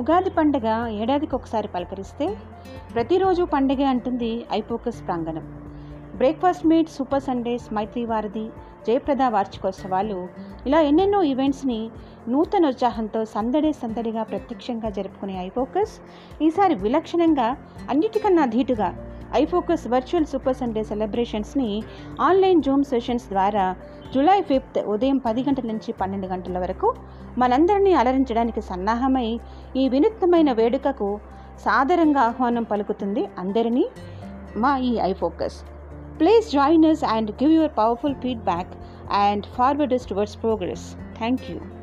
ఉగాది పండుగ ఏడాదికి ఒకసారి పలకరిస్తే ప్రతిరోజు పండుగ అంటుంది ఐపోకస్ ప్రాంగణం. బ్రేక్ఫాస్ట్ మీట్ సూపర్ సండేస్ మైత్రి వారధి జయప్రద వార్షికోత్సవాలు ఇలా ఎన్నెన్నో ఈవెంట్స్ని నూతన ఉత్సాహంతో సందడి సందడిగా ప్రత్యక్షంగా జరుపుకునే ఐఫోకస్ ఈసారి విలక్షణంగా అన్నిటికన్నా ధీటుగా ఐఫోకస్ వర్చువల్ సూపర్ సండే సెలబ్రేషన్స్ని ఆన్లైన్ జూమ్ సెషన్స్ ద్వారా జూలై ఫిఫ్త్ ఉదయం పది గంటల నుంచి పన్నెండు గంటల వరకు మనందరినీ అలరించడానికి సన్నాహమై ఈ వినూత్నమైన వేడుకకు సాదరంగా ఆహ్వానం పలుకుతుంది అందరినీ మా ఈ iFocus please join us and give your powerful feedback and forward towards progress thank you.